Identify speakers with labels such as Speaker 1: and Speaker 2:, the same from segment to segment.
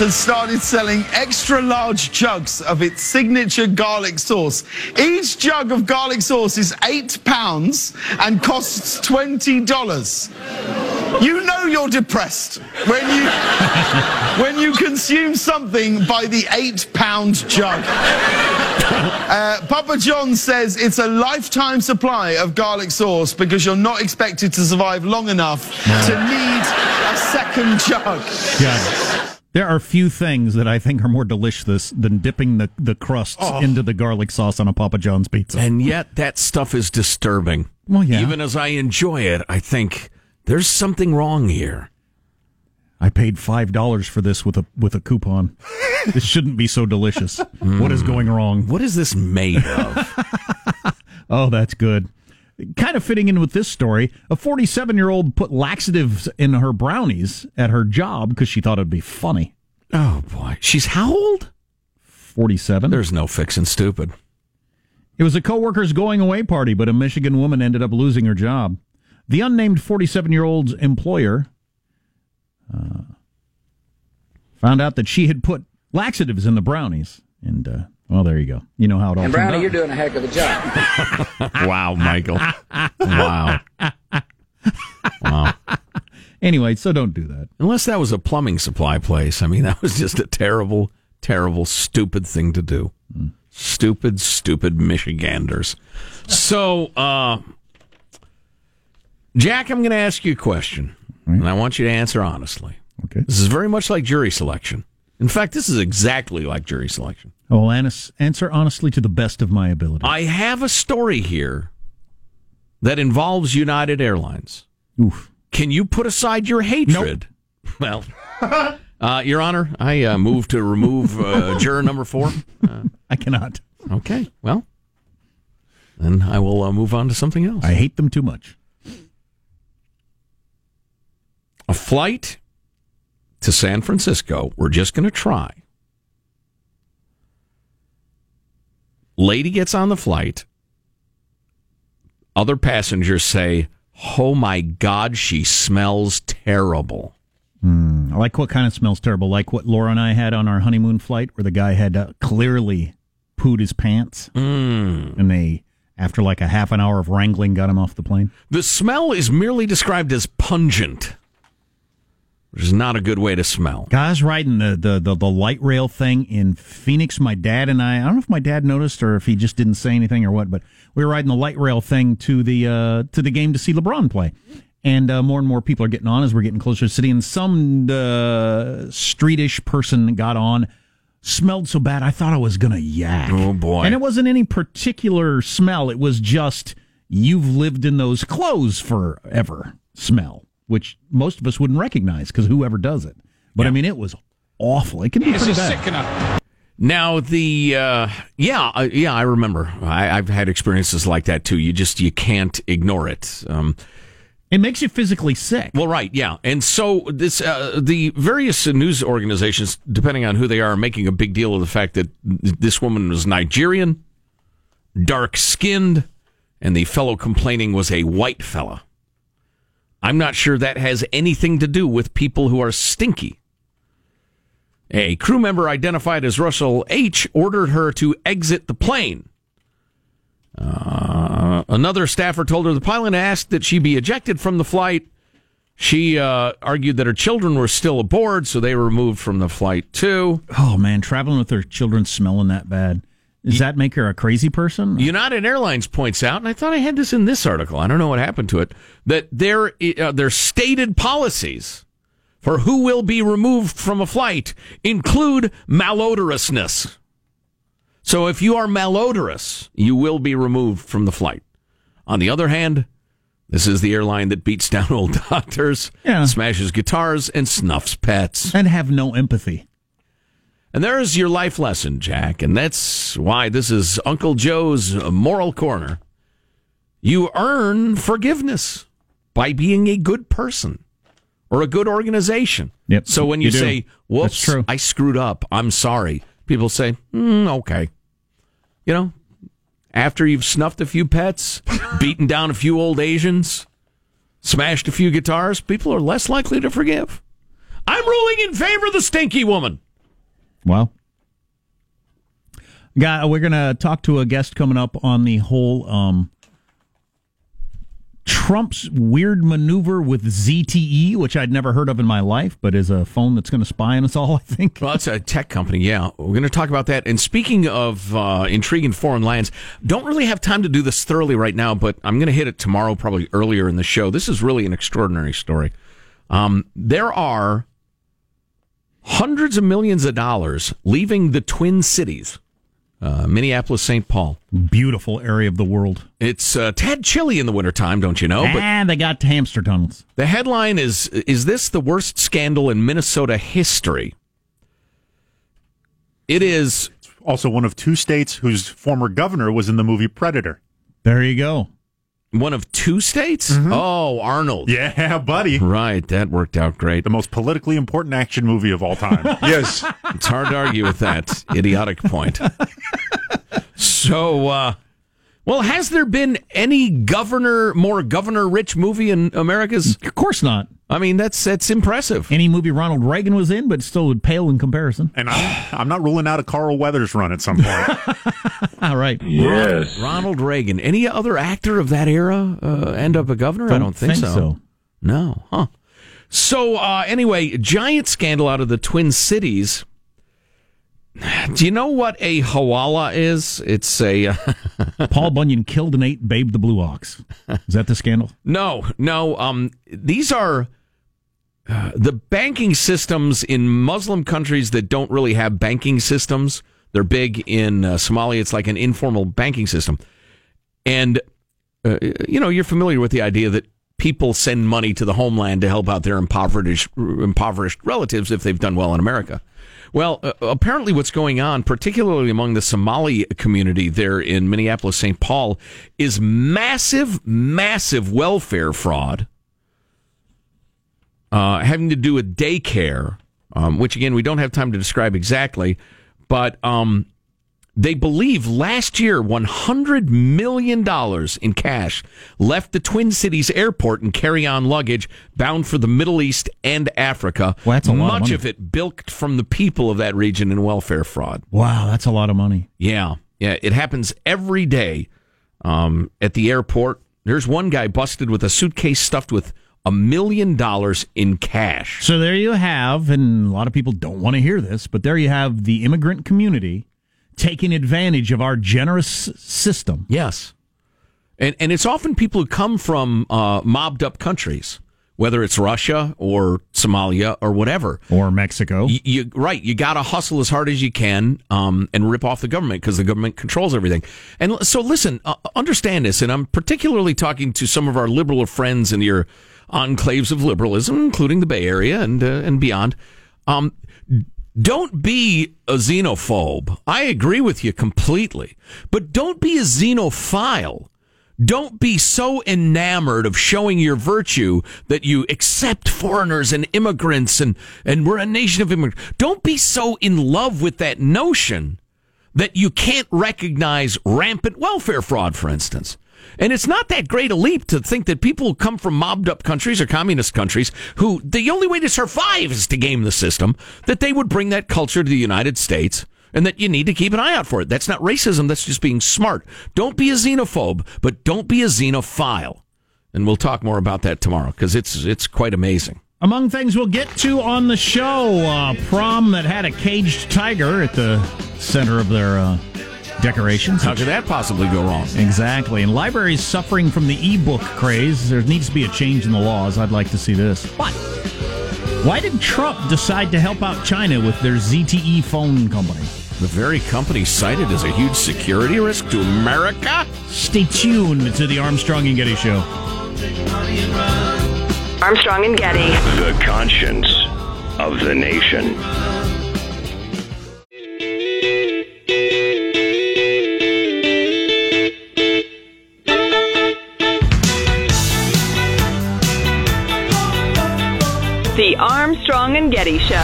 Speaker 1: has started selling extra large jugs of its signature garlic sauce. Each jug of garlic sauce is eight pounds and costs $20. You know you're depressed when you when you consume something by the eight pound jug. Uh, Papa John says it's a lifetime supply of garlic sauce because you're not expected to survive long enough to need a second jug.
Speaker 2: Yeah. There are few things that I think are more delicious than dipping the, the crusts
Speaker 3: Oh.
Speaker 2: into the garlic sauce on a Papa John's pizza.
Speaker 3: And yet, that stuff is disturbing.
Speaker 2: Well, yeah.
Speaker 3: Even as I enjoy it, I think there's something wrong here.
Speaker 2: I paid five dollars for this with a with a coupon. this shouldn't be so delicious. What is hmm. going wrong?
Speaker 3: What is this made of?
Speaker 2: Oh, that's good. Kind of fitting in with this story, a 47 year old put laxatives in her brownies at her job because she thought it'd be funny.
Speaker 3: oh boy, she's how old?
Speaker 2: 47.
Speaker 3: There's no fixing stupid.
Speaker 2: It was a coworker's going away party, but a Michigan woman ended up losing her job. The unnamed 47 year old's employer uh, found out that she had put laxatives in the brownies. And, uh, well, there you go. You know how it all
Speaker 4: And Brownie, you're doing a heck of a job.
Speaker 3: Wow, Michael. wow. Wow.
Speaker 2: Anyway, so don't do that.
Speaker 3: Unless that was a plumbing supply place. I mean, that was just a terrible, terrible, stupid thing to do. Stupid, stupid Michiganders. So, uh, Jack, I'm going to ask you a question, and I want you to answer honestly.
Speaker 2: Okay.
Speaker 3: This is very much like jury selection. In fact, this is exactly like jury selection.
Speaker 2: I will answer honestly to the best of my ability.
Speaker 3: I have a story here that involves United Airlines.
Speaker 2: Oof.
Speaker 3: Can you put aside your hatred? Well, uh, Your Honor, I uh, move to remove uh, juror number four.
Speaker 2: I cannot.
Speaker 3: Okay, well, then I will uh, move on to something else.
Speaker 2: I hate them too much.
Speaker 3: A flight to San Francisco. We're just going to try. Lady gets on the flight. Other passengers say, Oh my God, she smells terrible.
Speaker 2: I like what kind of smells terrible, like what Laura and I had on our honeymoon flight, where the guy had uh, clearly pooed his pants,
Speaker 3: Mm.
Speaker 2: and they, after like a half an hour of wrangling, got him off the plane.
Speaker 3: The smell is merely described as pungent, which is not a good way to smell.
Speaker 2: Guys riding the, the, the, the light rail thing in Phoenix, my dad and I, I don't know if my dad noticed or if he just didn't say anything or what, but we were riding the light rail thing to the, uh, to the game to see LeBron play. And uh, more and more people are getting on as we're getting closer to the city. And some uh, streetish person got on, smelled so bad I thought I was going to yak.
Speaker 3: Oh, boy.
Speaker 2: And it wasn't any particular smell. It was just you've lived in those clothes forever smell, which most of us wouldn't recognize because whoever does it. But I mean, it was awful. It can be it's pretty bad.
Speaker 3: Now the uh, yeah uh, yeah I remember I, I've had experiences like that too. You just you can't ignore it. Um,
Speaker 2: It makes you physically sick.
Speaker 3: well, right, yeah, and so this uh, the various news organizations, depending on who they are, are making a big deal of the fact that this woman was Nigerian, dark skinned, and the fellow complaining was a white fella. I'm not sure that has anything to do with people who are stinky. A crew member identified as Russell H. ordered her to exit the plane. Uh, another staffer told her the pilot asked that she be ejected from the flight. She uh, argued that her children were still aboard, so they were removed from the flight too.
Speaker 2: Oh man, traveling with their children smelling that bad. Does that make her a crazy person?
Speaker 3: United Airlines points out, and I thought I had this in this article. I don't know what happened to it. That their uh, their stated policies for who will be removed from a flight include malodorousness. So if you are malodorous, you will be removed from the flight. On the other hand, this is the airline that beats down old doctors,
Speaker 2: Yeah.
Speaker 3: smashes guitars, and snuffs pets.
Speaker 2: And have no empathy.
Speaker 3: And there's your life lesson, Jack. And that's why this is Uncle Joe's Moral Corner. You earn forgiveness by being a good person or a good organization.
Speaker 2: Yep,
Speaker 3: So when you,
Speaker 2: you
Speaker 3: say, whoops, I screwed up, I'm sorry, people say, mm, okay. You know, after you've snuffed a few pets, beaten down a few old Asians, smashed a few guitars, people are less likely to forgive. I'm ruling in favor of the stinky woman.
Speaker 2: Well, guy, we're going to talk to a guest coming up on the whole um, Trump's weird maneuver with ZTE, which I'd never heard of in my life, but is a phone that's going to spy on us all. I think.
Speaker 3: Well, it's a tech company. Yeah, we're going to talk about that. And speaking of uh, intriguing foreign lands, don't really have time to do this thoroughly right now, but I'm going to hit it tomorrow, probably earlier in the show. This is really an extraordinary story. Um, there are hundreds of millions of dollars leaving the Twin Cities, uh, Minneapolis, St. Paul.
Speaker 2: Beautiful area of the world.
Speaker 3: It's uh, tad chilly in the wintertime, don't you know? But
Speaker 2: and they got hamster tunnels.
Speaker 3: the headline is Is this the worst scandal in Minnesota history? It is
Speaker 5: Also, one of two states whose former governor was in the movie Predator.
Speaker 2: There you go.
Speaker 3: One of two states? Oh, Arnold.
Speaker 5: Yeah, buddy.
Speaker 3: Right, that worked out great.
Speaker 5: The most politically important action movie of all time.
Speaker 1: Yes.
Speaker 3: It's hard to argue with that idiotic point. So, uh, well, has there been any governor, more governor rich movie in America's?
Speaker 2: Of course not.
Speaker 3: I mean, that's that's impressive.
Speaker 2: Any movie Ronald Reagan was in, but still would pale in comparison.
Speaker 5: and I'm, I'm not ruling out a Carl Weathers run at some point.
Speaker 2: All right. Yes.
Speaker 3: Ronald Reagan. Any other actor of that era uh, end up a governor? I don't think, so. No, huh? So uh, anyway, giant scandal out of the Twin Cities. Do you know what a hawala is? It's a uh,
Speaker 2: Paul Bunyan killed and ate Babe the Blue Ox. Is that the scandal?
Speaker 3: no, no. Um, these are the banking systems in Muslim countries that don't really have banking systems. They're big in uh, Somalia. It's like an informal banking system, and uh, you know you're familiar with the idea that people send money to the homeland to help out their impoverished impoverished relatives if they've done well in America. Well, uh, apparently, what's going on, particularly among the Somali community there in Minneapolis, St. Paul, is massive, massive welfare fraud uh, having to do with daycare, um, which again we don't have time to describe exactly, but um, they believe last year one hundred million dollars in cash left the Twin Cities airport in carry-on luggage bound for the Middle East and Africa.
Speaker 2: Well, that's a lot of
Speaker 3: Much
Speaker 2: money.
Speaker 3: of it bilked from the people of that region in welfare fraud.
Speaker 2: Wow, that's a lot of money.
Speaker 3: Yeah, yeah, it happens every day um, at the airport. There's one guy busted with a suitcase stuffed with a million dollars in cash.
Speaker 2: So there you have, and a lot of people don't want to hear this, but there you have the immigrant community taking advantage of our generous system.
Speaker 3: Yes, and and it's often people who come from uh, mobbed up countries, whether it's Russia or Somalia or whatever.
Speaker 2: Or Mexico.
Speaker 3: You, you right, you got to hustle as hard as you can um, and rip off the government because the government controls everything. And so, listen, uh, understand this, and I'm particularly talking to some of our liberal friends in your enclaves of liberalism, including the Bay Area and uh, and beyond. Um, don't be a xenophobe. I agree with you completely, but don't be a xenophile. Don't be so enamored of showing your virtue that you accept foreigners and immigrants and, and we're a nation of immigrants. Don't be so in love with that notion that you can't recognize rampant welfare fraud, for instance. And it's not that great a leap to think that people who come from mobbed up countries or communist countries who the only way to survive is to game the system, that they would bring that culture to the United States and that you need to keep an eye out for it. That's not racism, that's just being smart. Don't be a xenophobe, but don't be a xenophile. And we'll talk more about that tomorrow because it's it's quite amazing.
Speaker 2: Among things we'll get to on the show, uh, prom that had a caged tiger at the center of their uh, decorations.
Speaker 3: How could that possibly go wrong?
Speaker 2: Exactly. And libraries suffering from the e-book craze. There needs to be a change in the laws. I'd like to see this. But why did Trump decide to help out China with their ZTE phone company?
Speaker 3: The very company cited as a huge security risk to America?
Speaker 2: Stay tuned to the Armstrong and Getty Show.
Speaker 6: Armstrong and Getty.
Speaker 7: The conscience of the nation.
Speaker 6: And Getty Show.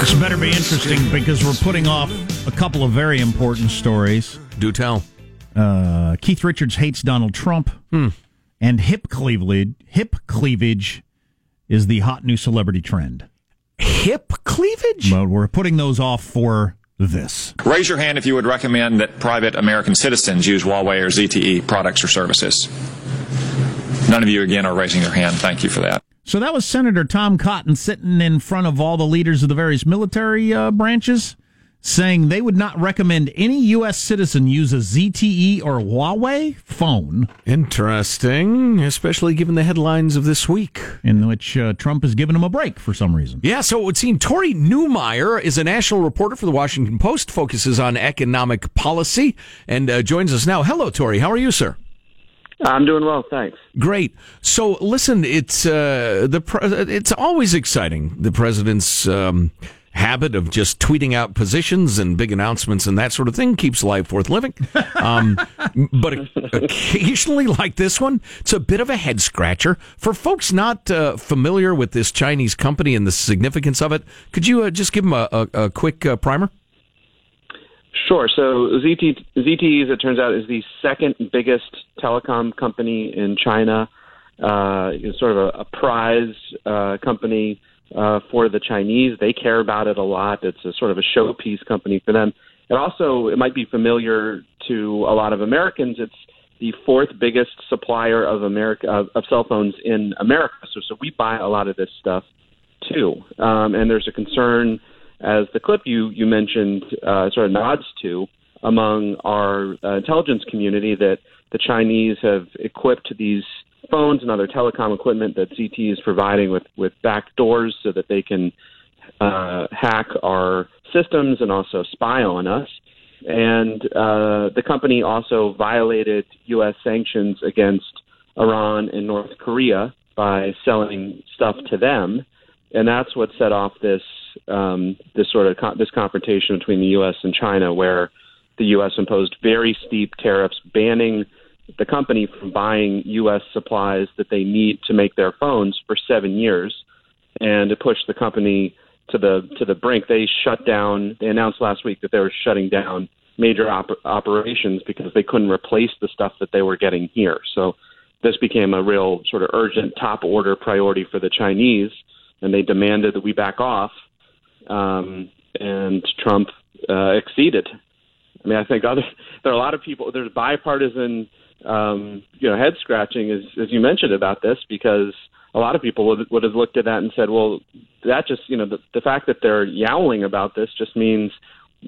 Speaker 2: This better be interesting because we're putting off a couple of very important stories.
Speaker 3: Do tell.
Speaker 2: Uh, Keith Richards hates Donald Trump, and hip cleavage. Hip cleavage is the hot new celebrity trend.
Speaker 3: Hip cleavage?
Speaker 2: But we're putting those off for this.
Speaker 8: Raise your hand if you would recommend that private American citizens use Huawei or ZTE products or services. None of you, again, are raising your hand. Thank you for that.
Speaker 2: So that was Senator Tom Cotton sitting in front of all the leaders of the various military uh, branches saying they would not recommend any U.S. citizen use a ZTE or Huawei phone,
Speaker 3: Interesting, especially given the headlines of this week.
Speaker 2: in which uh, Trump has given them a break for some reason.
Speaker 3: Yeah, so it would seem Tory Newmyer is a national reporter for the Washington Post, focuses on economic policy, and uh, joins us now. Hello, Tory. How are you, sir?
Speaker 9: I'm doing well, thanks.
Speaker 3: Great. So, listen, it's uh, the pre- it's always exciting. The president's um, habit of just tweeting out positions and big announcements and that sort of thing keeps life worth living. Um, but occasionally, like this one, it's a bit of a head scratcher for folks not uh, familiar with this Chinese company and the significance of it. Could you uh, just give them a, a, a quick uh, primer?
Speaker 9: Sure. So ZT, ZTE, as it turns out, is the second biggest telecom company in China. Uh, it's sort of a, a prize uh, company uh, for the Chinese. They care about it a lot. It's a sort of a showpiece company for them. It also it might be familiar to a lot of Americans. It's the fourth biggest supplier of America of, of cell phones in America. So so we buy a lot of this stuff too. Um, and there's a concern, as the clip you you mentioned uh, sort of nods to, among our uh, intelligence community that the Chinese have equipped these phones and other telecom equipment that ZT is providing with with back doors so that they can uh, hack our systems and also spy on us. And uh, the company also violated U.S. sanctions against Iran and North Korea by selling stuff to them, and that's what set off this um, this sort of con- this confrontation between the U.S. and China, where the U.S. imposed very steep tariffs, banning the company from buying U.S. supplies that they need to make their phones for seven years, and to push the company to the to the brink. They shut down. They announced last week that they were shutting down major op- operations because they couldn't replace the stuff that they were getting here. So this became a real sort of urgent top order priority for the Chinese, and they demanded that we back off. Um, and Trump uh, exceeded. I mean, I think other there are a lot of people. There's bipartisan, um, you know, head scratching as as you mentioned about this because a lot of people would would have looked at that and said, well, that just you know the, the fact that they're yowling about this just means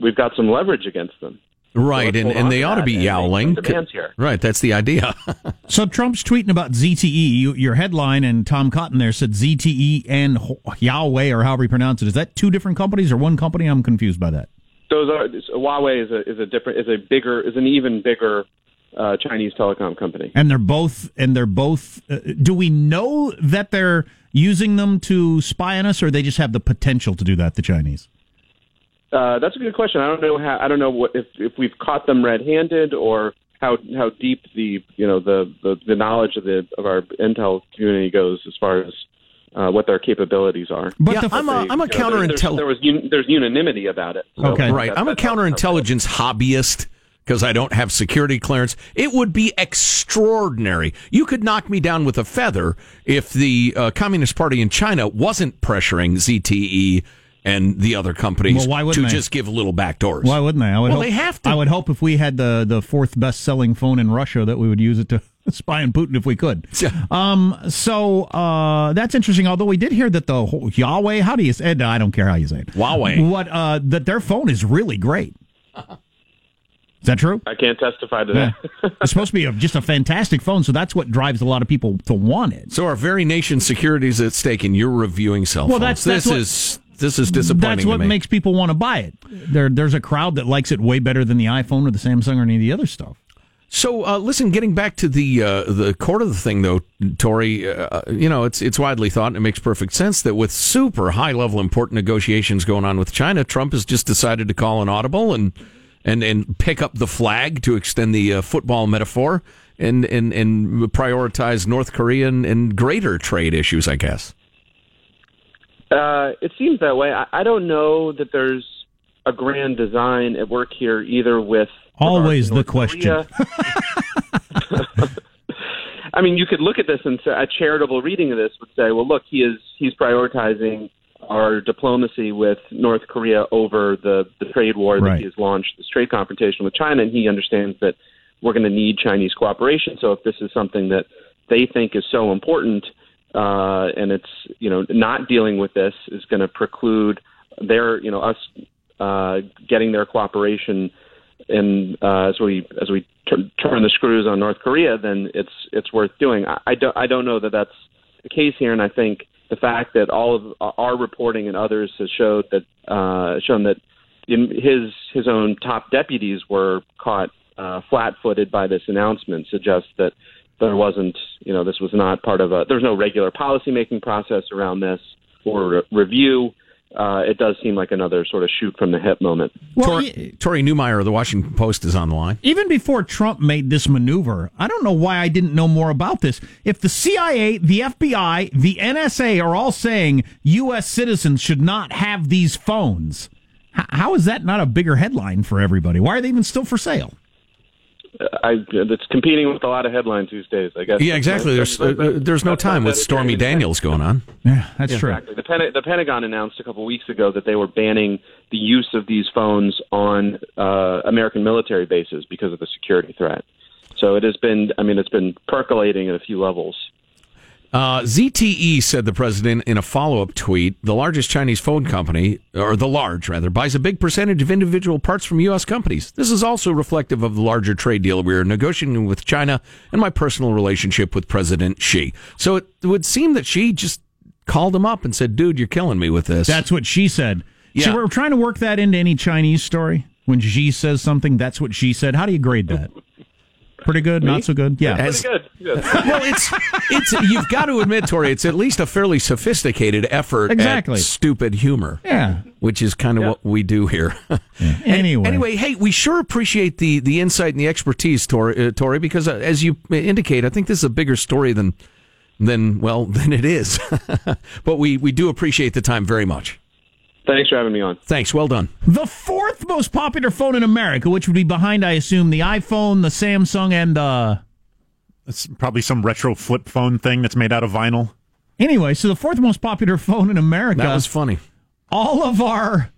Speaker 9: we've got some leverage against them.
Speaker 3: Right,
Speaker 9: let's
Speaker 3: and, and they ought to be
Speaker 9: and make some
Speaker 3: yowling. Right, that's the idea.
Speaker 2: So Trump's tweeting about ZTE. You, your headline and Tom Cotton there said ZTE and Huawei or however you pronounce it. Is that two different companies or one company? I'm confused by that.
Speaker 9: Those are Huawei is a is a different is a bigger is an even bigger uh, Chinese telecom company.
Speaker 2: And they're both and they're both. Uh, do we know that they're using them to spy on us, or they just have the potential to do that? The Chinese.
Speaker 9: Uh, that's a good question. I don't know how. I don't know what if if we've caught them red-handed or how how deep the you know the the, the knowledge of the of our intel community goes as far as uh, what their capabilities are.
Speaker 2: But
Speaker 3: Yeah,
Speaker 2: the,
Speaker 3: I'm a-
Speaker 9: They-
Speaker 3: I'm a
Speaker 9: you know, there- there's- There was un, there's unanimity about it. So
Speaker 2: Okay.
Speaker 3: right.
Speaker 9: that-
Speaker 3: I'm a counterintelligence hobbyist because I don't have security clearance. It would be extraordinary. You could knock me down with a feather if the uh, Communist Party in China wasn't pressuring ZTE and the other companies
Speaker 2: Well, why wouldn't
Speaker 3: to
Speaker 2: they?
Speaker 3: just give little back doors.
Speaker 2: why wouldn't they? I would
Speaker 3: Well,
Speaker 2: hope,
Speaker 3: they have to.
Speaker 2: I would hope if we had the the fourth best selling phone in Russia that we would use it to spy on Putin if we could.
Speaker 3: Yeah.
Speaker 2: Um. So uh, that's interesting. Although we did hear that the whole Huawei, how do you say? it? I don't care how you say it.
Speaker 3: Huawei.
Speaker 2: What? Uh, that their phone is really great. Is that true?
Speaker 9: I can't testify to
Speaker 2: Yeah.
Speaker 9: that.
Speaker 2: it's supposed to be a, just a fantastic phone, so that's what drives a lot of people to want it.
Speaker 3: So our very nation's security is at stake, and you're reviewing cell
Speaker 2: Well,
Speaker 3: phones.
Speaker 2: that's- that's
Speaker 3: this
Speaker 2: what-
Speaker 3: is this is disappointing.
Speaker 2: That's what
Speaker 3: to me.
Speaker 2: makes people want to buy it. There, there's a crowd that likes it way better than the iPhone or the Samsung or any of the other stuff.
Speaker 3: So, uh, listen, getting back to the uh, the core of the thing, though, Tory, uh, you know, it's it's widely thought, and it makes perfect sense that with super high level important negotiations going on with China, Trump has just decided to call an audible and and and pick up the flag to extend the uh, football metaphor and and and prioritize North Korean and greater trade issues, I guess.
Speaker 9: Uh, it seems that way. I, I don't know that there's a grand design at work here, either with
Speaker 2: Always the question.
Speaker 9: I mean, you could look at this and say a charitable reading of this would say, well, look, he is he's prioritizing our diplomacy with North Korea over the, the trade war that
Speaker 2: Right.
Speaker 9: he has launched, this trade confrontation with China, and he understands that we're going to need Chinese cooperation. So if this is something that they think is so important, uh, and it's you know not dealing with this is going to preclude their you know us uh, getting their cooperation and uh, as we as we tur- turn the screws on North Korea, then it's it's worth doing. I, I don't I don't know that that's the case here, and I think the fact that all of our reporting and others has showed that uh, shown that his his own top deputies were caught uh, flat-footed by this announcement suggests that there wasn't you know this was not part of a there's no regular policy making process around this or re- review. Uh, it does seem like another sort of shoot from the hip moment.
Speaker 2: Well,
Speaker 3: Tor-
Speaker 2: y-
Speaker 3: Tory Newmyer of the Washington Post is on the line.
Speaker 2: even before Trump made this maneuver, I don't know why I didn't know more about this. If the CIA, the FBI, the NSA are all saying U.S. citizens should not have these phones, h- how is that not a bigger headline for everybody? Why are they even still for sale?
Speaker 9: I it's competing with a lot of headlines these days. I guess.
Speaker 3: Yeah, exactly. There's uh, there's no time with Stormy Daniels going on.
Speaker 2: Yeah, that's true.
Speaker 9: Exactly. The, Pen- the Pentagon announced a couple weeks ago that they were banning the use of these phones on uh, American military bases because of the security threat. So it has been. I mean, it's been percolating at a few levels.
Speaker 3: Uh, ZTE said the president in a follow up tweet the largest Chinese phone company, or the large rather, buys a big percentage of individual parts from U.S. companies. This is also reflective of the larger trade deal we are negotiating with China and my personal relationship with President Xi. So it would seem that she just called him up and said, dude, you're killing me with this.
Speaker 2: That's what she said. So we're trying to work that into any Chinese story. When Xi says something, that's what she said. How do you grade that? Pretty good, not so good. Yeah.
Speaker 3: As-
Speaker 9: Pretty good. Good.
Speaker 3: well, it's it's you've got to admit, Tory, it's at least a fairly sophisticated effort
Speaker 2: Exactly.
Speaker 3: at stupid humor.
Speaker 2: Yeah.
Speaker 3: Which is kind of what we do here.
Speaker 2: Anyway.
Speaker 3: Anyway, hey, we sure appreciate the the insight and the expertise, Tory, uh, Tory because uh, as you indicate, I think this is a bigger story than than well than it is. but we we do appreciate the time very much.
Speaker 9: Thanks for having me on.
Speaker 3: Thanks. Well done.
Speaker 2: The fourth most popular phone in America, which would be behind, I assume, the iPhone, the Samsung, and uh
Speaker 5: It's probably some retro flip phone thing that's made out of vinyl.
Speaker 2: anyway, so the fourth most popular phone in America.
Speaker 3: That was funny.
Speaker 2: all of our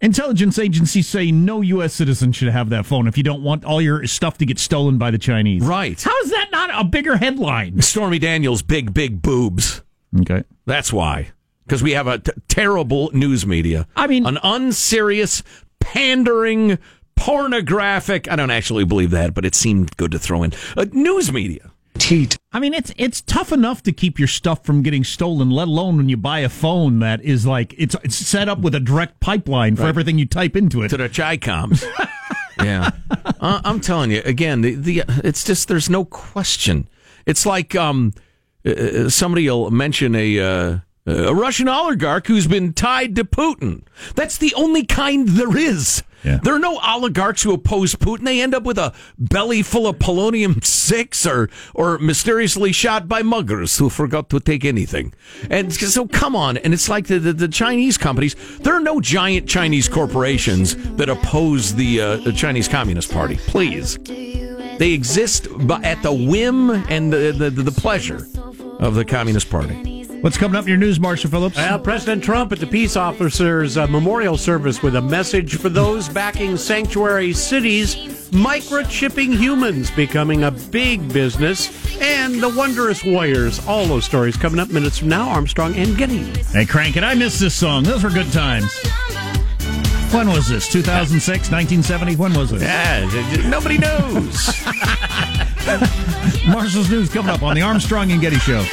Speaker 2: intelligence agencies say no U.S. citizen should have that phone if you don't want all your stuff to get stolen by the Chinese.
Speaker 3: Right.
Speaker 2: How is that not a bigger headline?
Speaker 3: Stormy Daniels' big big boobs.
Speaker 2: Okay.
Speaker 3: That's why. Because we have a t- terrible news media.
Speaker 2: I mean-
Speaker 3: an unserious, pandering, pornographic. I don't actually believe that, but it seemed good to throw in. Uh, news media.
Speaker 2: I mean, it's it's tough enough to keep your stuff from getting stolen, let alone when you buy a phone that is like it's it's set up with a direct pipeline for everything you type into it.
Speaker 3: to the Chicoms. yeah, uh, I'm telling you again. The, the it's just there's no question. It's like um, uh, somebody will mention a uh, a Russian oligarch who's been tied to Putin. That's the only kind there is.
Speaker 2: Yeah.
Speaker 3: There are no oligarchs who oppose Putin. They end up with a belly full of polonium six or or mysteriously shot by muggers who forgot to take anything. And so come on. And it's like the, the, the Chinese companies. There are no giant Chinese corporations that oppose the, uh, the Chinese Communist Party. Please. They exist at the whim and the, the, the pleasure of the Communist Party.
Speaker 2: What's coming up in your news, Marshall Phillips?
Speaker 10: Well, President Trump at the peace officers' uh, memorial service with a message for those backing sanctuary cities, microchipping humans becoming a big business, and the wondrous warriors. All those stories coming up minutes from now. Armstrong and Getty.
Speaker 2: Hey, crank it! I missed this song. Those were good times. When was this? 2006, 1970? When was this?
Speaker 3: Yeah, nobody knows.
Speaker 2: Marshall's news coming up on the Armstrong and Getty Show.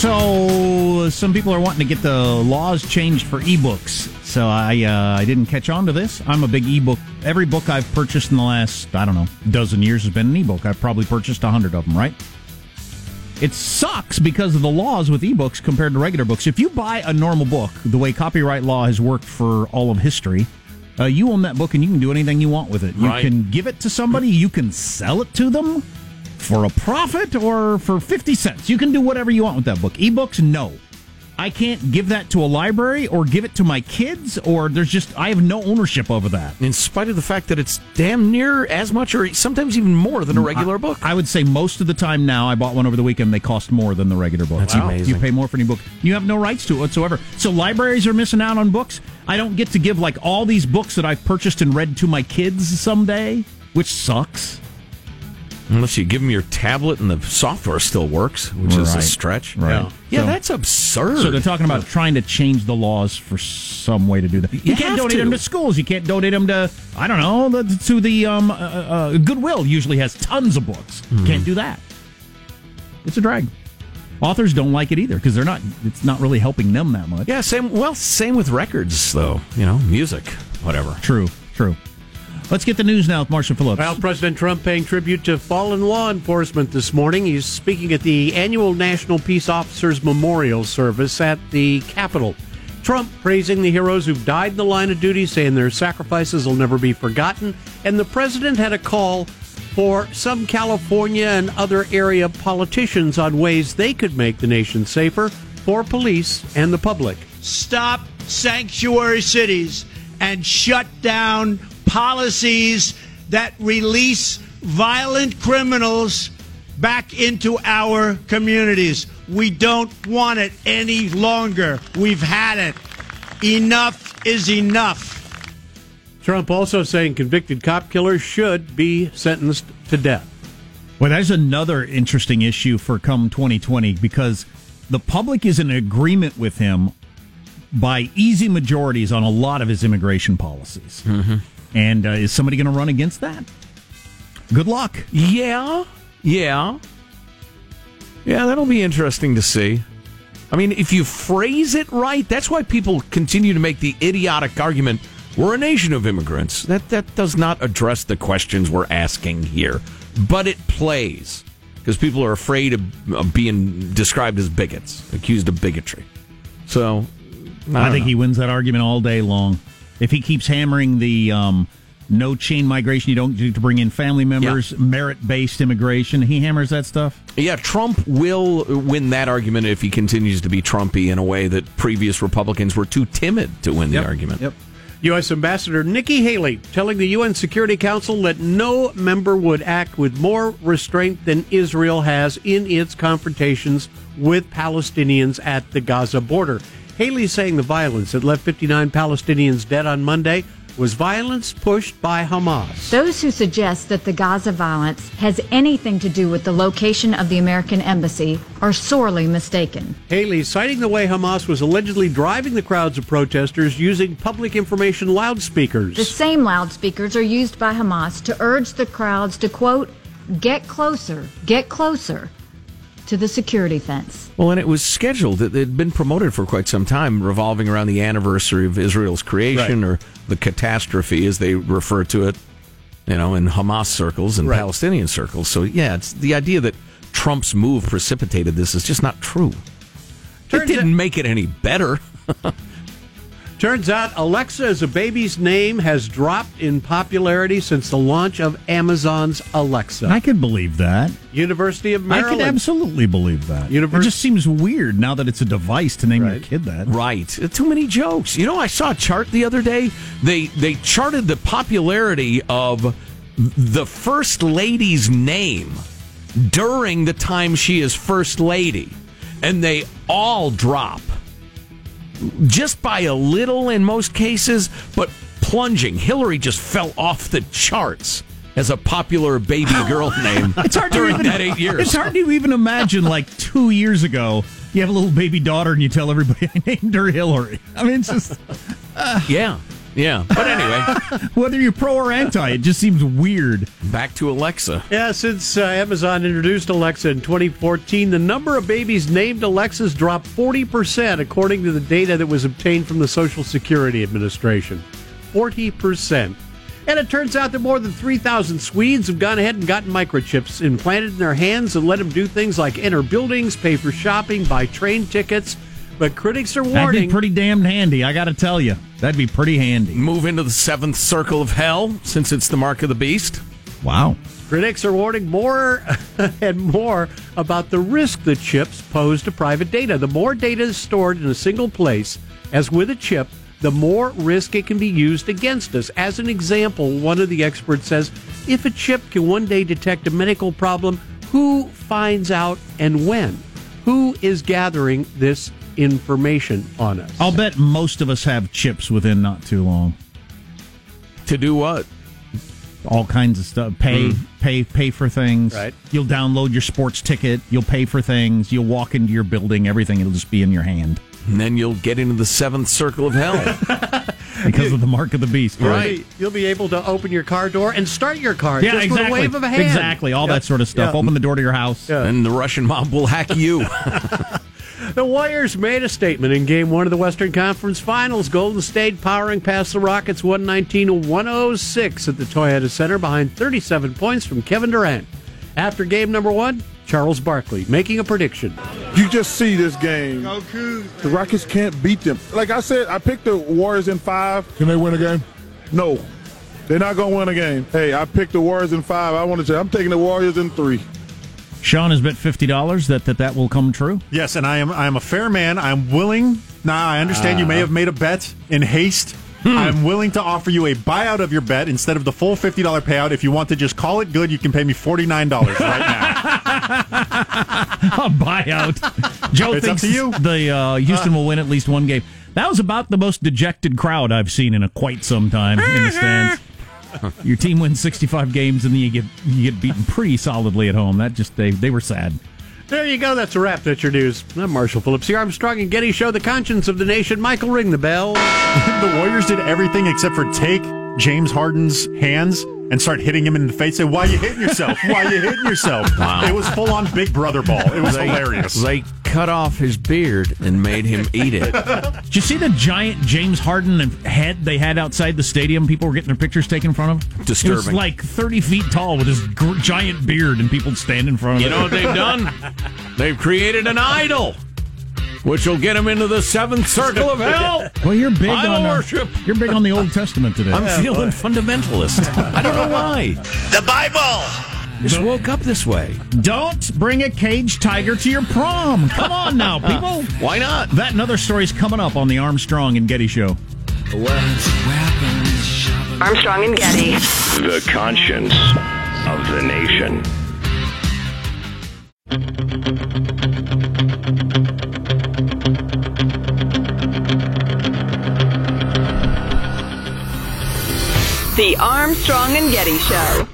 Speaker 2: So, some people are wanting to get the laws changed for ebooks. So I uh, I didn't catch on to this. I'm a big ebook. Every book I've purchased in the last I don't know dozen years has been an ebook. I've probably purchased a hundred of them. Right? It sucks because of the laws with ebooks compared to regular books. If you buy a normal book, the way copyright law has worked for all of history, uh, you own that book and you can do anything you want with it. You
Speaker 3: Right.
Speaker 2: can give it to somebody, you can sell it to them for a profit or for 50 cents. You can do whatever you want with that book. Ebooks, no. I can't give that to a library or give it to my kids, or there's just, I have no ownership over that.
Speaker 3: In spite of the fact that it's damn near as much or sometimes even more than a mm, regular book.
Speaker 2: I would say most of the time now, I bought one over the weekend, they cost more than the regular book.
Speaker 3: That's amazing.
Speaker 2: You pay more for any book. You have no rights to it whatsoever. So libraries are missing out on books. I don't get to give like all these books that I've purchased and read to my kids someday, which sucks.
Speaker 3: Unless you give them your tablet and the software still works, which is a stretch.
Speaker 2: Right.
Speaker 3: Yeah,
Speaker 2: So-
Speaker 3: that's absurd.
Speaker 2: So they're talking about trying to change the laws for some way to do that. You,
Speaker 3: You
Speaker 2: can't donate
Speaker 3: to.
Speaker 2: them to schools. You can't donate them to I don't know the, to the um, uh, uh, Goodwill. Usually has tons of books.
Speaker 3: Hmm.
Speaker 2: Can't do that. It's a drag. Authors don't like it either because they're not. It's not really helping them that much.
Speaker 3: Yeah, same. Well, same with records, though. You know, music, whatever.
Speaker 2: True. True. Let's get the news now with Marshall Phillips.
Speaker 10: Well, President Trump paying tribute to fallen law enforcement this morning. He's speaking at the annual National Peace Officers Memorial Service at the Capitol. Trump praising the heroes who've died in the line of duty, saying their sacrifices will never be forgotten. And the president had a call for some California and other area politicians on ways they could make the nation safer for police and the public.
Speaker 11: stop sanctuary cities and shut down policies that release violent criminals back into our communities. We don't want it any longer. We've had it. Enough is enough.
Speaker 10: Trump also saying convicted cop killers should be sentenced to death.
Speaker 2: Well, that's another interesting issue for come 2020 because the public is in agreement with him by easy majorities on a lot of his immigration policies.
Speaker 3: Mm-hmm.
Speaker 2: And uh, is somebody going to run against that? Good luck.
Speaker 3: Yeah, yeah, yeah. That'll be interesting to see. I mean, if you phrase it right, that's why people continue to make the idiotic argument: we're a nation of immigrants. That that does not address the questions we're asking here, but it plays because people are afraid of, of being described as bigots, accused of bigotry. So,
Speaker 2: I,
Speaker 3: don't
Speaker 2: think
Speaker 3: know.
Speaker 2: he wins that argument all day long. If he keeps hammering the um, no chain migration, you don't need to bring in family members, merit based immigration, he hammers that stuff.
Speaker 3: Yeah, Trump will win that argument if he continues to be Trumpy in a way that previous Republicans were too timid to win the argument.
Speaker 10: Yep. U.S. Ambassador Nikki Haley telling the UN Security Council that no member would act with more restraint than Israel has in its confrontations with Palestinians at the Gaza border. Haley saying the violence that left 59 Palestinians dead on Monday was violence pushed by Hamas.
Speaker 12: Those who suggest that the Gaza violence has anything to do with the location of the American embassy are sorely mistaken.
Speaker 10: Haley citing the way Hamas was allegedly driving the crowds of protesters using public information loudspeakers.
Speaker 12: The same loudspeakers are used by Hamas to urge the crowds to, quote, get closer, get closer to the security fence.
Speaker 3: Well, and it was scheduled. It had been promoted for quite some time, revolving around the anniversary of Israel's creation or the catastrophe, as they refer to it, you know, in Hamas circles and
Speaker 10: Right.
Speaker 3: Palestinian circles. So, yeah, it's the idea that Trump's move precipitated this is just not true. it didn't make it any better.
Speaker 10: Turns out Alexa as a baby's name has dropped in popularity since the launch of Amazon's Alexa.
Speaker 2: I could believe that.
Speaker 10: University of Maryland.
Speaker 2: I
Speaker 10: Maryland.
Speaker 2: could absolutely believe that.
Speaker 10: Univers-
Speaker 2: it just seems weird now that it's a device to name your kid that.
Speaker 3: Right. Too many jokes. You know, I saw a chart the other day. They they charted the popularity of the first lady's name during the time she is first lady, and they all drop just by a little in most cases, but plunging. Hillary just fell off the charts as a popular baby girl name
Speaker 2: It's hard to even,
Speaker 3: that eight years.
Speaker 2: It's hard to even imagine like two years ago, you have a little baby daughter and you tell everybody I named her Hillary. I mean, it's just uh,
Speaker 3: yeah, yeah. But anyway,
Speaker 2: whether you're pro or anti, it just seems weird.
Speaker 3: back to Alexa.
Speaker 10: Yeah, since uh, Amazon introduced Alexa in 2014, the number of babies named Alexas dropped 40%, according to the data that was obtained from the Social Security Administration. 40%. And it turns out that more than 3,000 Swedes have gone ahead and gotten microchips implanted in their hands and let them do things like enter buildings, pay for shopping, buy train tickets. But critics are
Speaker 2: That'd
Speaker 10: warning.
Speaker 2: be pretty damned handy. I got to tell you, that'd be pretty handy.
Speaker 3: Move into the seventh circle of hell since it's the mark of the beast.
Speaker 2: Wow.
Speaker 10: Critics are warning more and more about the risk that chips pose to private data. The more data is stored in a single place, as with a chip, the more risk it can be used against us. As an example, one of the experts says if a chip can one day detect a medical problem, who finds out and when? Who is gathering this information on us?
Speaker 2: I'll bet most of us have chips within not too long.
Speaker 3: To do what?
Speaker 2: All kinds of stuff. Pay, hmm. pay, pay for things.
Speaker 10: Right.
Speaker 2: You'll download your sports ticket. You'll pay for things. You'll walk into your building. Everything. It'll just be in your hand
Speaker 3: And then you'll get into the seventh circle of hell.
Speaker 2: because of the mark of the beast.
Speaker 10: You'll be, you'll be able to open your car door and start your car
Speaker 2: Yeah,
Speaker 10: just
Speaker 2: exactly.
Speaker 10: with a wave of a hand.
Speaker 2: Exactly. All
Speaker 10: Yeah.
Speaker 2: that sort of stuff.
Speaker 10: Yeah.
Speaker 2: Open the door to your house.
Speaker 3: and the Russian mob will hack you.
Speaker 10: The Warriors made a statement in game one of the Western Conference Finals. Golden State powering past the Rockets 119 to 106 at the Toyota Center behind 37 points from Kevin Durant. After game number one, Charles Barkley making a prediction.
Speaker 13: You just see this game. The Rockets can't beat them. Like I said, I picked the Warriors in five. Can they win a game? No. They're not going to win a game. Hey, I picked the Warriors in five. I want to say I'm taking the Warriors in three.
Speaker 2: Sean has bet fifty dollars that, that that will come true.
Speaker 5: Yes, and I am I am a fair man. I'm willing. Now I understand you may uh. have made a bet in haste. Hmm. I'm willing to offer you a buyout of your bet instead of the full fifty dollar payout. If you want to just call it good, you can pay me forty nine dollars right now.
Speaker 2: a buyout. Joe
Speaker 5: It's up
Speaker 2: thinks
Speaker 5: to you.
Speaker 2: the uh, Houston uh. will win at least one game. That was about the most dejected crowd I've seen in a quite some time in the mm-hmm. stands. Your team wins 65 games and then you get you get beaten pretty solidly at home. That just they they were sad.
Speaker 10: There you go. That's a wrap. That's your news. I'm Marshall Phillips here. Armstrong and Getty show the conscience of the nation. Michael, ring the bell.
Speaker 5: the Warriors did everything except for take James Harden's hands and start hitting him in the face. Say, "Why you hitting yourself? Why you hitting yourself?"
Speaker 3: Wow.
Speaker 5: It was full on Big Brother ball. It was
Speaker 3: They-
Speaker 5: hilarious.
Speaker 3: They cut off his beard and made him eat it.
Speaker 2: Did you see the giant James Harden head they had outside the stadium? People were getting their pictures taken in front of. Disturbing. It was like 30 feet tall with this gr- giant beard, and people stand in front of
Speaker 3: You
Speaker 2: it.
Speaker 3: know what they've done? They've created an idol, which will get him into the seventh circle of hell.
Speaker 2: Well, you're big
Speaker 3: Idol
Speaker 2: on uh,
Speaker 3: worship.
Speaker 2: You're big on the Old Testament today.
Speaker 3: I'm feeling fundamentalist. I don't know why.
Speaker 14: The Bible.
Speaker 3: Just woke up this way.
Speaker 2: Don't bring a caged tiger to your prom. Come on now, people.
Speaker 3: Why not?
Speaker 2: That and other stories coming up on the Armstrong and Getty Show.
Speaker 6: Armstrong and Getty.
Speaker 7: The conscience of the nation.
Speaker 6: Armstrong and Getty Show.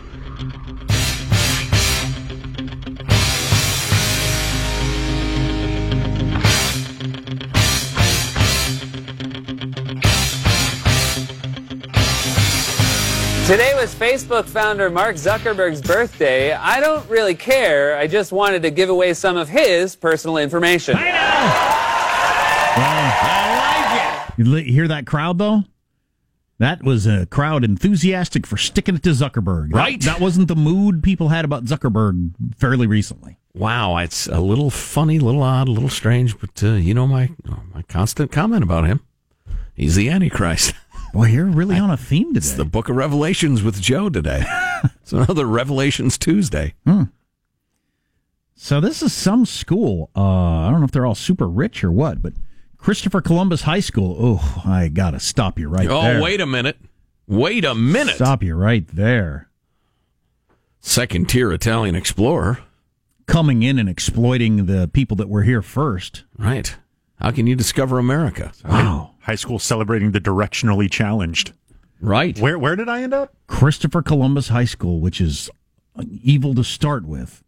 Speaker 15: Today was Facebook founder Mark Zuckerberg's birthday. I don't really care. I just wanted to give away some of his personal information.
Speaker 2: I know. Wow. I like it. You hear that crowd though? That was a crowd enthusiastic for sticking it to Zuckerberg.
Speaker 3: Right.
Speaker 2: That, wasn't the mood people had about Zuckerberg fairly recently.
Speaker 3: Wow, it's a little funny, a little odd, a little strange, but uh, you know my my constant comment about him. He's the Antichrist.
Speaker 2: Well, you're really on a theme today.
Speaker 3: It's the Book of Revelations with Joe today. it's another Revelations Tuesday. Hmm.
Speaker 2: So this is some school. Uh, I don't know if they're all super rich or what, but Christopher Columbus High School. Oh, I gotta stop you right there.
Speaker 3: oh,
Speaker 2: there.
Speaker 3: wait a minute. Wait a minute.
Speaker 2: Stop you right there.
Speaker 3: Second tier Italian explorer.
Speaker 2: Coming in and exploiting the people that were here first.
Speaker 3: Right. How can you discover America?
Speaker 2: Wow.
Speaker 5: High school celebrating the directionally challenged.
Speaker 3: Right.
Speaker 5: Where where did I end up?
Speaker 2: Christopher Columbus High School, which is evil to start with,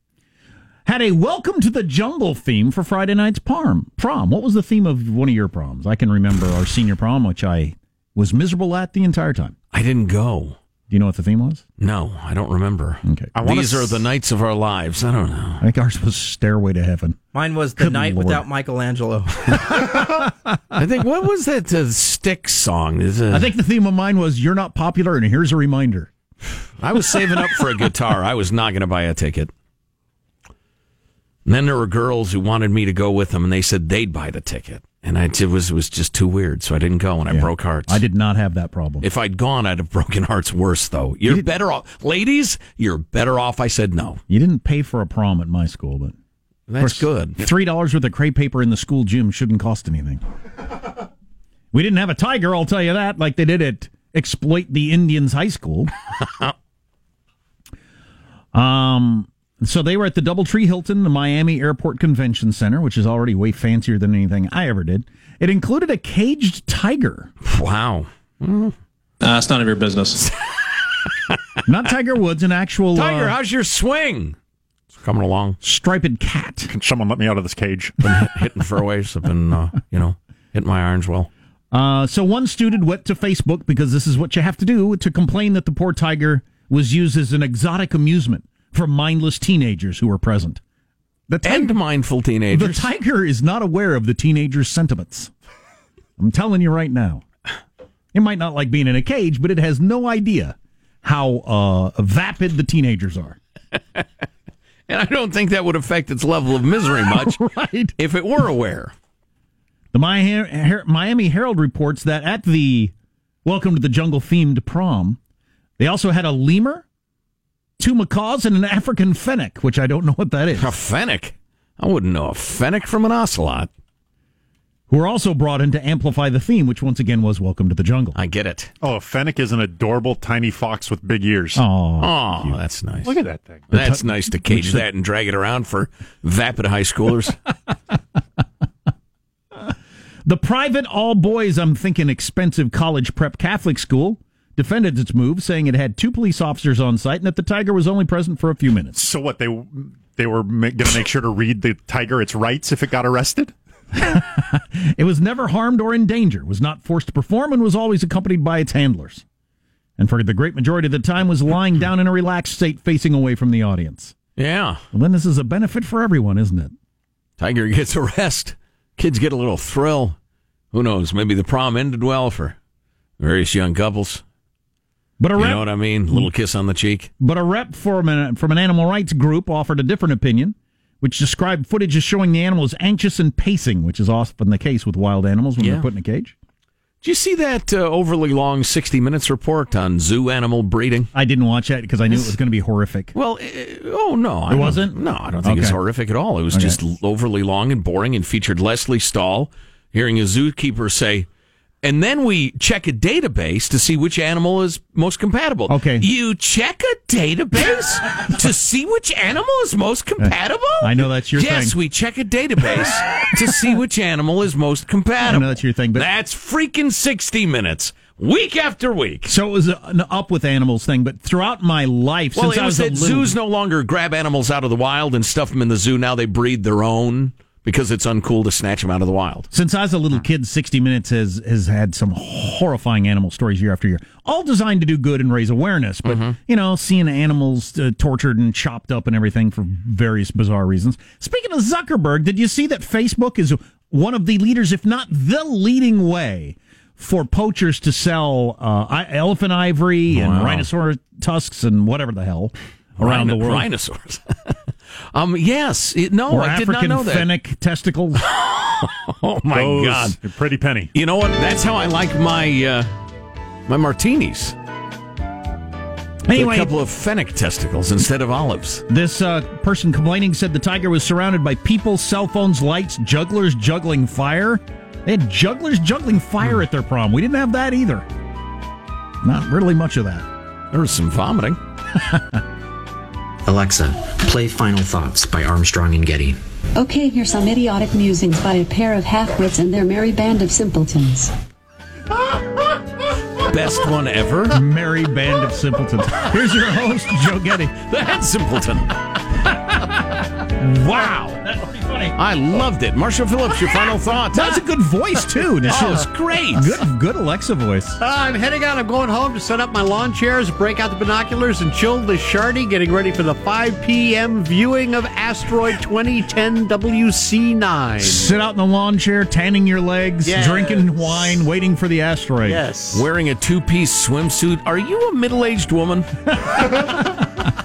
Speaker 2: had a welcome to the jungle theme for Friday night's prom. Prom. What was the theme of one of your proms? I can remember our senior prom, which I was miserable at the entire time.
Speaker 3: I didn't go.
Speaker 2: Do you know what the theme was?
Speaker 3: No, I don't remember.
Speaker 2: Okay.
Speaker 5: I wanna
Speaker 3: These are
Speaker 5: s-
Speaker 3: the nights of our lives. I don't know.
Speaker 2: I think ours was Stairway to Heaven.
Speaker 16: Mine was the
Speaker 2: Good
Speaker 16: night
Speaker 2: Lord.
Speaker 16: without Michelangelo.
Speaker 3: I think what was that uh, stick song? Is uh,
Speaker 2: I think the theme of mine was You're Not Popular, and here's a reminder.
Speaker 3: I was saving up for a guitar. I was not going to buy a ticket. And then there were girls who wanted me to go with them, and they said they'd buy the ticket. and I it was it was just too weird, so I didn't go, and I
Speaker 2: Yeah.
Speaker 3: broke hearts.
Speaker 2: I did not have that problem.
Speaker 3: If I'd gone, I'd have broken hearts worse, though. You're better off, ladies. You're better off. I said no.
Speaker 2: You didn't pay for a prom at my school, but
Speaker 3: That's good.
Speaker 2: Three dollars worth of crepe paper in the school gym shouldn't cost anything. We didn't have a tiger, I'll tell you that, like they did at Exploit the Indians High School. um, so they were at the DoubleTree Hilton, the Miami Airport Convention Center, which is already way fancier than anything I ever did. It included a caged tiger.
Speaker 3: Wow.
Speaker 14: Uh, it's none of your business.
Speaker 2: Not Tiger Woods, an actual
Speaker 3: Tiger,
Speaker 2: uh,
Speaker 3: how's your swing? It's coming along.
Speaker 2: striped cat.
Speaker 5: Can someone let me out of this cage?
Speaker 3: Been hit- hitting fairways. I've been, uh, you know, hitting my irons well.
Speaker 2: Uh, so one student went to Facebook because this is what you have to do to complain that the poor tiger was used as an exotic amusement for mindless teenagers who were present. The
Speaker 3: And mindful teenagers.
Speaker 2: the tiger is not aware of the teenager's sentiments. I'm telling you right now. It might not like being in a cage, but it has no idea how uh, vapid the teenagers are.
Speaker 3: and I don't think that would affect its level of misery much
Speaker 2: right.
Speaker 3: if it were aware.
Speaker 2: The Miami Herald reports that at the Welcome to the Jungle themed prom, they also had a lemur, two macaws, and an African fennec, which I don't know what that is.
Speaker 3: A fennec? I wouldn't know a fennec from an ocelot.
Speaker 2: Who were also brought in to amplify the theme, which once again was Welcome to the Jungle.
Speaker 3: I get it.
Speaker 5: Oh, a fennec is an adorable tiny fox with big ears.
Speaker 2: Oh,
Speaker 3: Oh, that's nice.
Speaker 5: Look at that thing.
Speaker 3: That's nice to cage that and drag it around for vapid high schoolers.
Speaker 2: The private all boys, I'm thinking expensive college prep Catholic school defended its move, saying it had two police officers on site and that the tiger was only present for a few minutes.
Speaker 5: So what they they were ma- going to make sure to read the tiger its rights if it got arrested?
Speaker 2: It was never harmed or in danger, was not forced to perform, and was always accompanied by its handlers. And for the great majority of the time was lying down in a relaxed state facing away from the audience.
Speaker 3: yeah.
Speaker 2: Well, then this is a benefit for everyone, isn't it?
Speaker 3: Tiger gets a rest. Kids get a little thrill. Who knows? Maybe the prom ended well for various young couples.
Speaker 2: But a
Speaker 3: You
Speaker 2: rep,
Speaker 3: know what I mean? little kiss on the cheek.
Speaker 2: but a rep from an, from an animal rights group offered a different opinion, which described footage as showing the animal as anxious and pacing, which is often the case with wild animals when
Speaker 3: Yeah.
Speaker 2: they're put in a cage.
Speaker 3: Did you see that uh, overly long 60 Minutes report on zoo animal breeding?
Speaker 2: I didn't watch that because I knew it was going to be horrific.
Speaker 3: Well, uh, oh no, I
Speaker 2: It wasn't?
Speaker 3: No, I don't think it's
Speaker 2: Okay.
Speaker 3: horrific at all. It was
Speaker 2: Okay.
Speaker 3: just overly long and boring, and featured Lesley Stahl hearing a zookeeper say, "And then we check a database to see which animal is most compatible."
Speaker 2: Okay.
Speaker 3: you check a database to see which animal is most uh, compatible.
Speaker 2: I know that's your
Speaker 3: yes,
Speaker 2: thing.
Speaker 3: we check a database to see which animal is most compatible.
Speaker 2: I know that's your thing, but-
Speaker 3: that's freaking sixty minutes, week after week.
Speaker 2: So it was an up with animals thing, but throughout my life,
Speaker 3: Well,
Speaker 2: since
Speaker 3: it
Speaker 2: I
Speaker 3: was
Speaker 2: was a
Speaker 3: that
Speaker 2: little,
Speaker 3: zoos no longer grab animals out of the wild and stuff them in the zoo. Now they breed their own because it's uncool to snatch them out of the wild.
Speaker 2: since I was a little kid, 60 Minutes has has had some horrifying animal stories year after year, all designed to do good and raise awareness. But
Speaker 3: Mm-hmm.
Speaker 2: you know, seeing animals uh, tortured and chopped up and everything for various bizarre reasons. Speaking of Zuckerberg, did you see that Facebook is one of the leaders, if not the leading way? For poachers to sell uh, elephant ivory and
Speaker 3: Wow.
Speaker 2: rhinoceros tusks and whatever the hell around
Speaker 3: Rhino-
Speaker 2: the world.
Speaker 3: Rhinosaurs. um. Yes. It, no,
Speaker 2: or
Speaker 3: I did not know that.
Speaker 2: fennec testicles.
Speaker 3: Oh my
Speaker 5: Those
Speaker 3: god.
Speaker 5: pretty penny.
Speaker 3: You know what? That's how I like my uh, my martinis.
Speaker 2: Anyway,
Speaker 3: a couple of fennec testicles instead of olives.
Speaker 2: This uh, person complaining said the tiger was surrounded by people, cell phones, lights, jugglers juggling fire. They had jugglers juggling fire at their prom. We didn't have that either. Not really much of that.
Speaker 3: There was some vomiting.
Speaker 16: Alexa, play Final Thoughts by Armstrong and Getty.
Speaker 17: Okay, here's some idiotic musings by a pair of half-wits and their merry band of simpletons.
Speaker 3: Best one ever.
Speaker 2: Merry band of simpletons. Here's your host, Joe Getty.
Speaker 3: That's simpleton. wow.
Speaker 2: That's.
Speaker 3: I loved it. Marshall Phillips, your final thoughts.
Speaker 2: That's a good voice too. This
Speaker 3: Oh, it's great.
Speaker 2: Good, good Alexa voice.
Speaker 10: Uh, I'm heading out. I'm going home to set up my lawn chairs, break out the binoculars, and chill the shardy, getting ready for the 5 p.m. viewing of Asteroid 2010 WC9.
Speaker 2: Sit out in the lawn chair, tanning your legs,
Speaker 10: Yes.
Speaker 2: drinking wine, waiting for the asteroid.
Speaker 10: Yes.
Speaker 3: Wearing a two piece swimsuit. Are you a middle aged woman?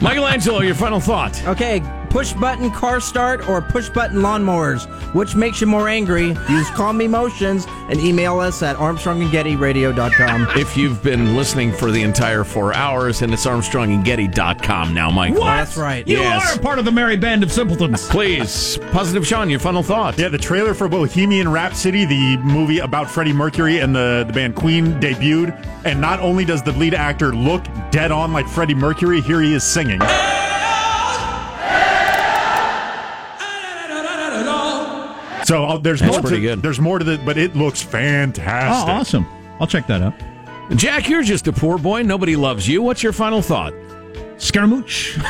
Speaker 3: Michelangelo, your final thought.
Speaker 18: Okay, push button car start or push button lawnmowers? Which makes you more angry? Use Calm Emotions and email us at armstrongandgettyradio.com.
Speaker 3: If you've been listening for the entire four hours, and it's armstrongandgetty.com now, Mike.
Speaker 2: What?
Speaker 18: That's right.
Speaker 2: You
Speaker 3: Yes.
Speaker 2: are part of the merry band of simpletons.
Speaker 3: Please, Positive Sean, your final thought.
Speaker 5: Yeah, the trailer for Bohemian Rhapsody, the movie about Freddie Mercury and the, the band Queen, debuted. And not only does the lead actor look dead on like Freddie Mercury, here he is singing. So uh, there's
Speaker 3: That's
Speaker 5: more
Speaker 3: pretty
Speaker 5: to,
Speaker 3: good.
Speaker 5: There's more to the, but it looks fantastic.
Speaker 2: Oh,
Speaker 5: fantastic.
Speaker 2: awesome. I'll check that out.
Speaker 3: Jack, you're just a poor boy. Nobody loves you. What's your final thought?
Speaker 2: Scaramouche.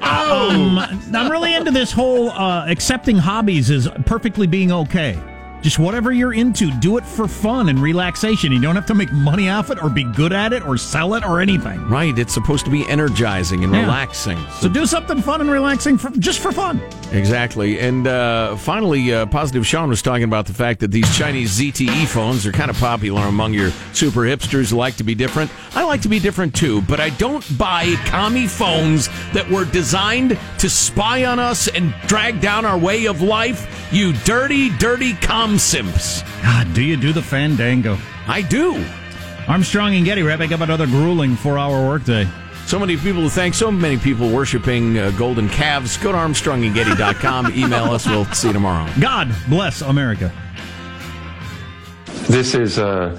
Speaker 2: um, I'm really into this whole uh, accepting hobbies is perfectly being okay. Just whatever you're into, do it for fun and relaxation. You don't have to make money off it or be good at it or sell it or anything.
Speaker 3: Right, it's supposed to be energizing and
Speaker 2: Yeah.
Speaker 3: relaxing.
Speaker 2: So do something fun and relaxing for, just for fun.
Speaker 3: Exactly. And uh, finally, uh, Positive Sean was talking about the fact that these Chinese ZTE phones are kind of popular among your super hipsters who like to be different. I like to be different too, but I don't buy commie phones that were designed to spy on us and drag down our way of life. You dirty, dirty com simps.
Speaker 2: God, do you do the fandango?
Speaker 3: I do.
Speaker 2: Armstrong and Getty wrapping up another grueling four-hour workday.
Speaker 3: So many people to thank, so many people worshiping uh, golden calves. Go to armstrongandgetty.com. Email us. We'll see you tomorrow.
Speaker 2: God bless America.
Speaker 19: This is a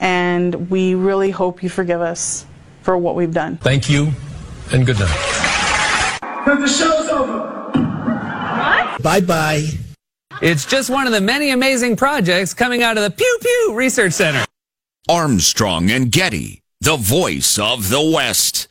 Speaker 20: and we really hope you forgive us for what we've done.
Speaker 21: Thank you, and good night.
Speaker 22: Because the show's over. What?
Speaker 23: Bye bye.
Speaker 15: It's just one of the many amazing projects coming out of the Pew Pew Research Center.
Speaker 24: Armstrong and Getty, the voice of the West.